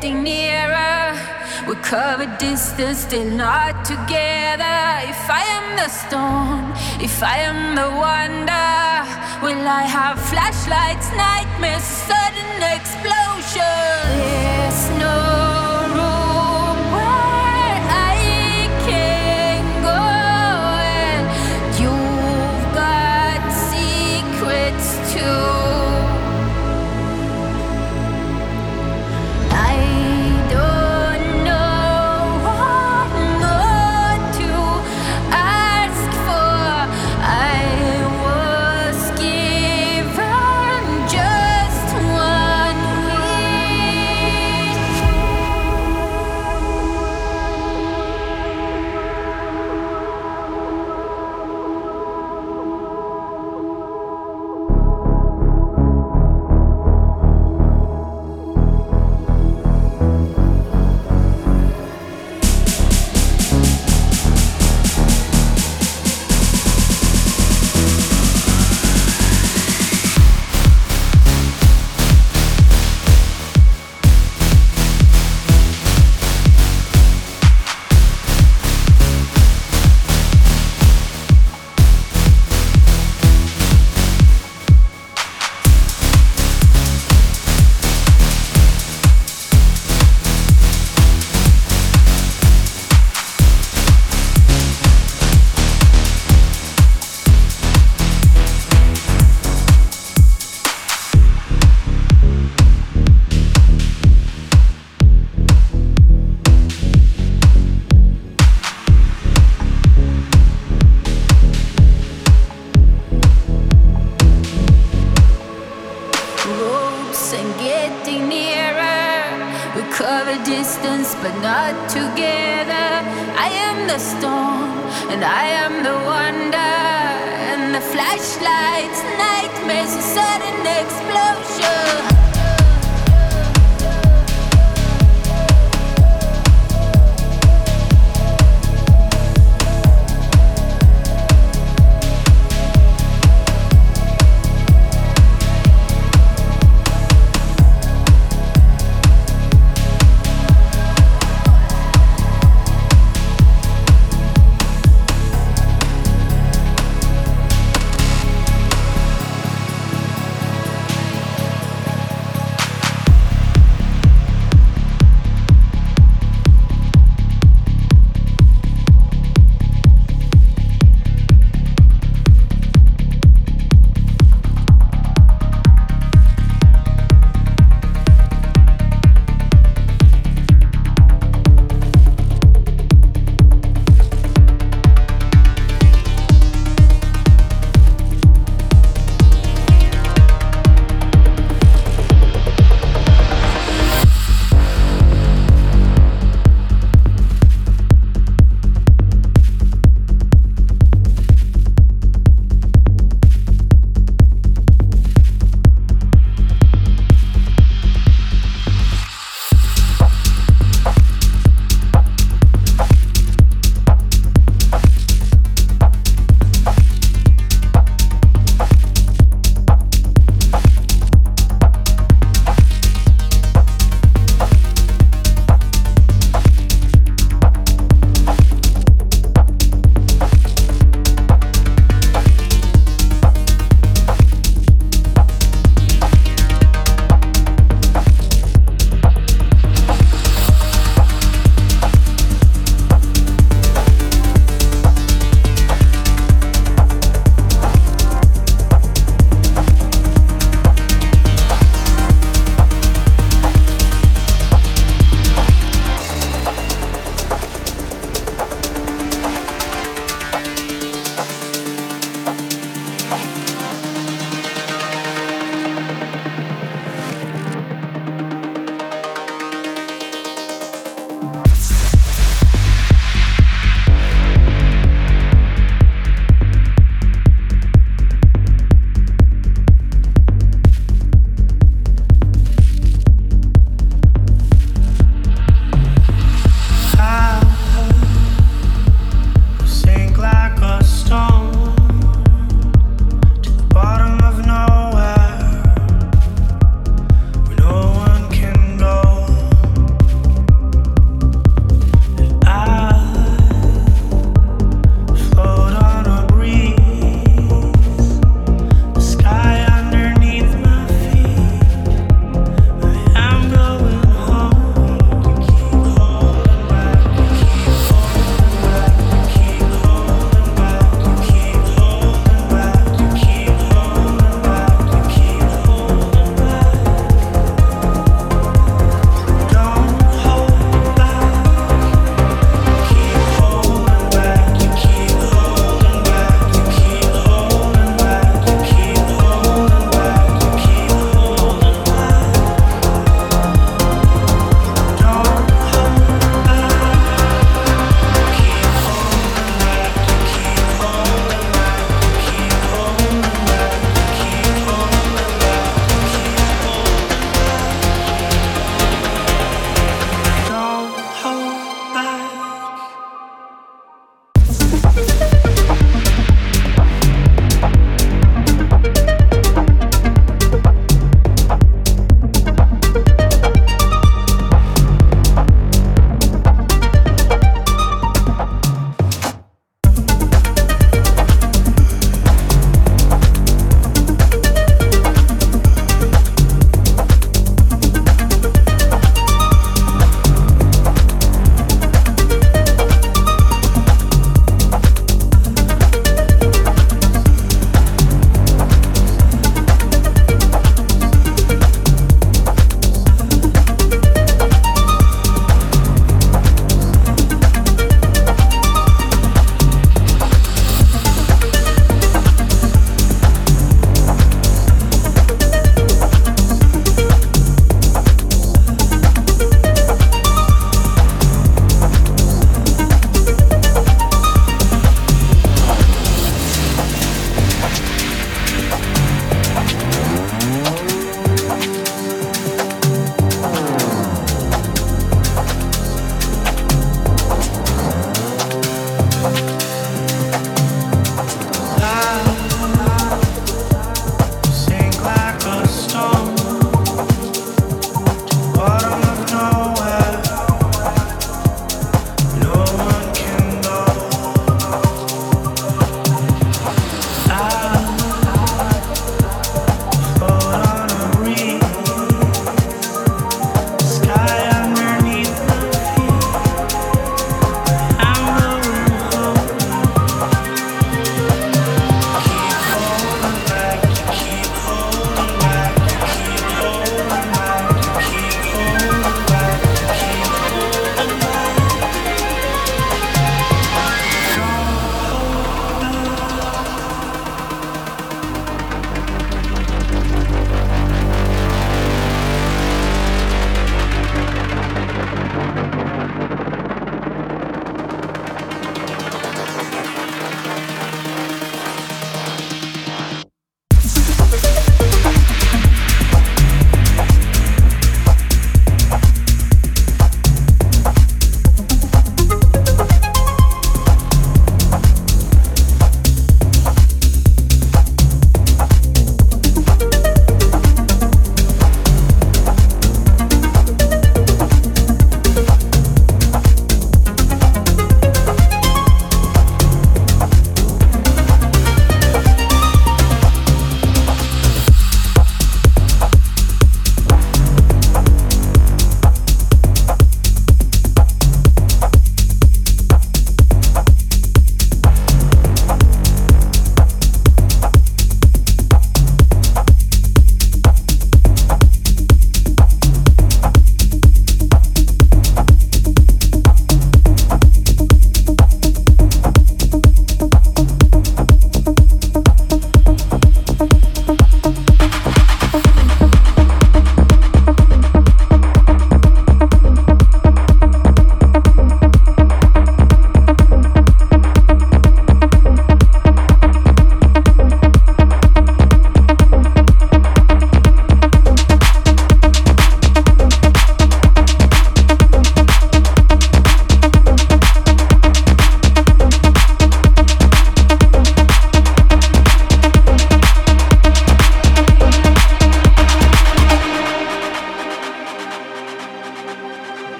getting nearer. We cover distance, still not together. If I am the storm, if I am the wonder, will I have flashlights, nightmares, sudden explosion? There's no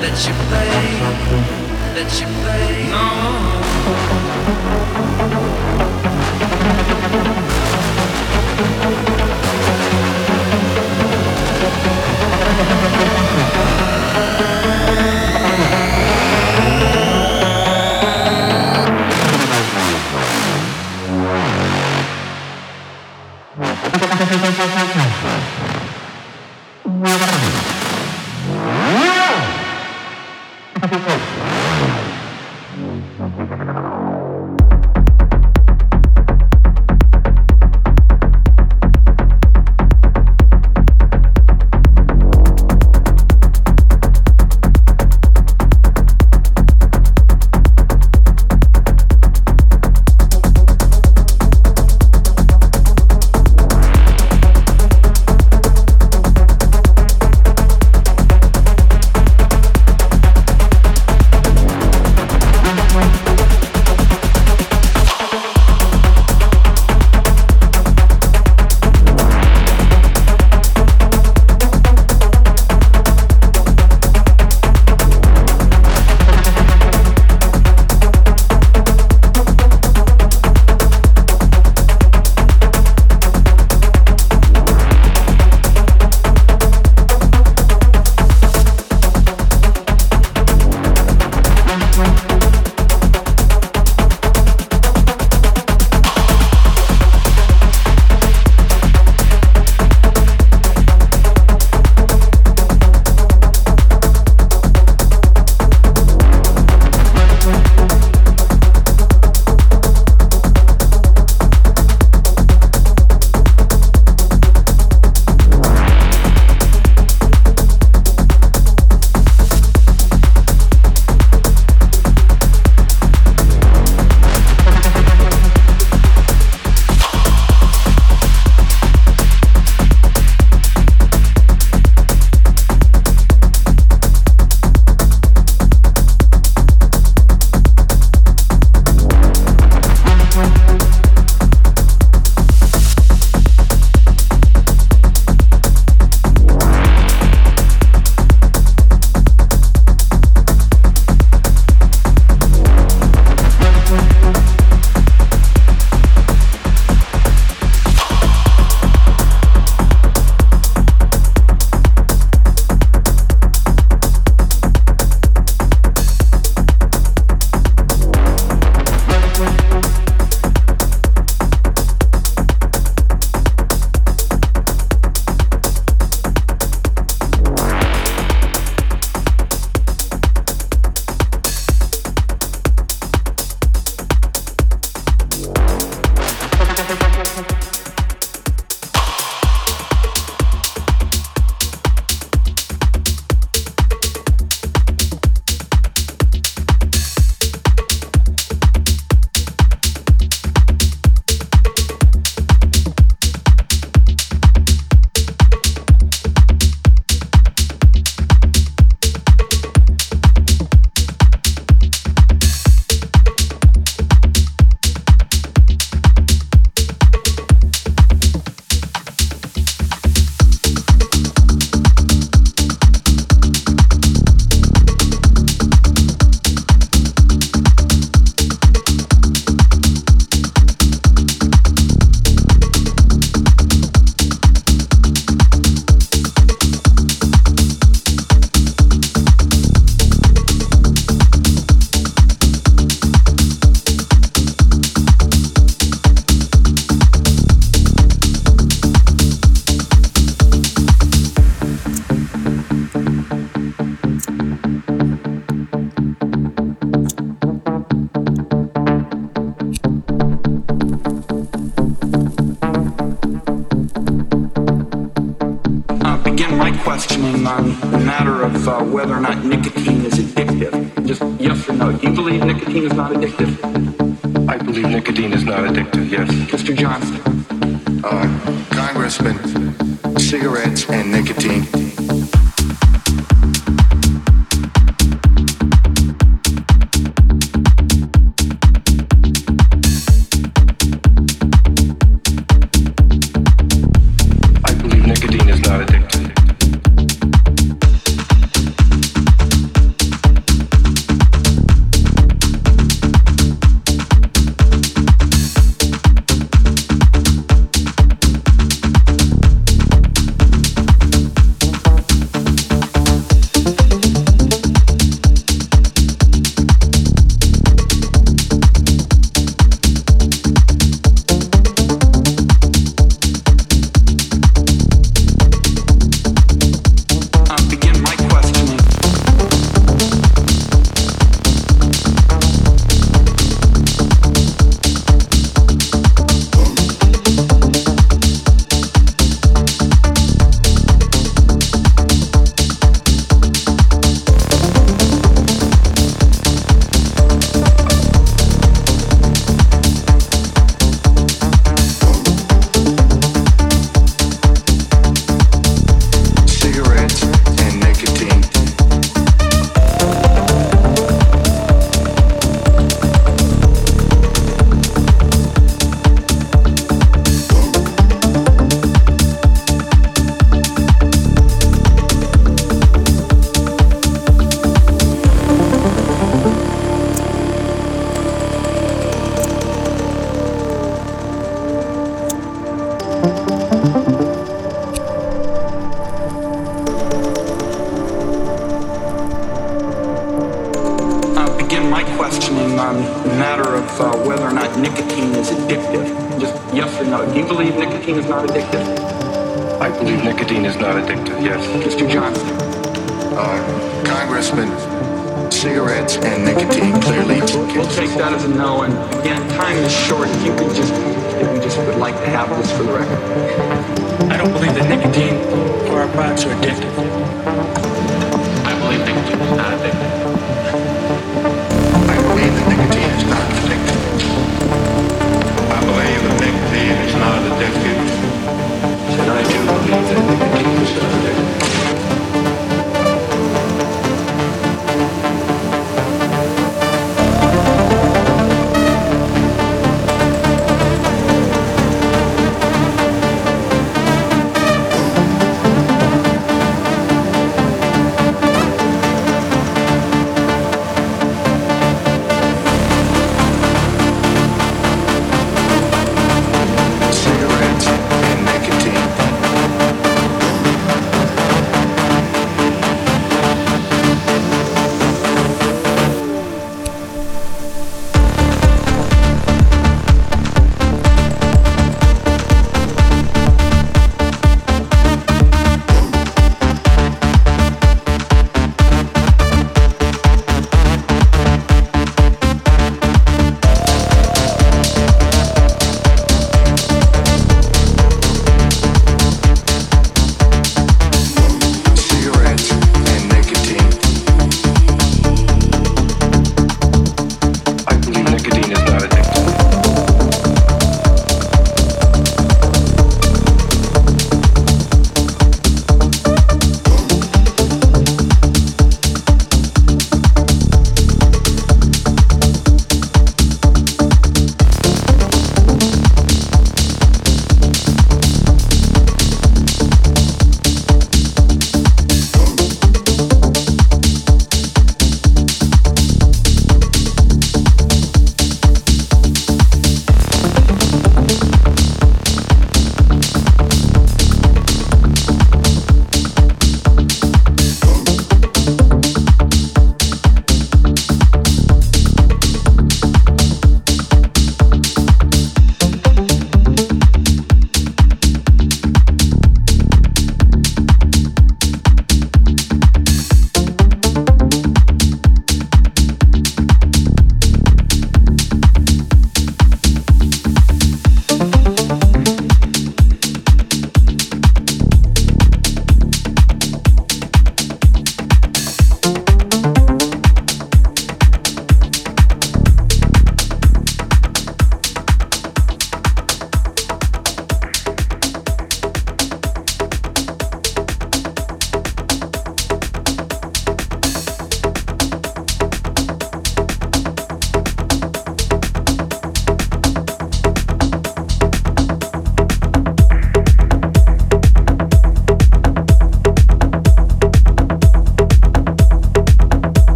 that you play, that you play. No.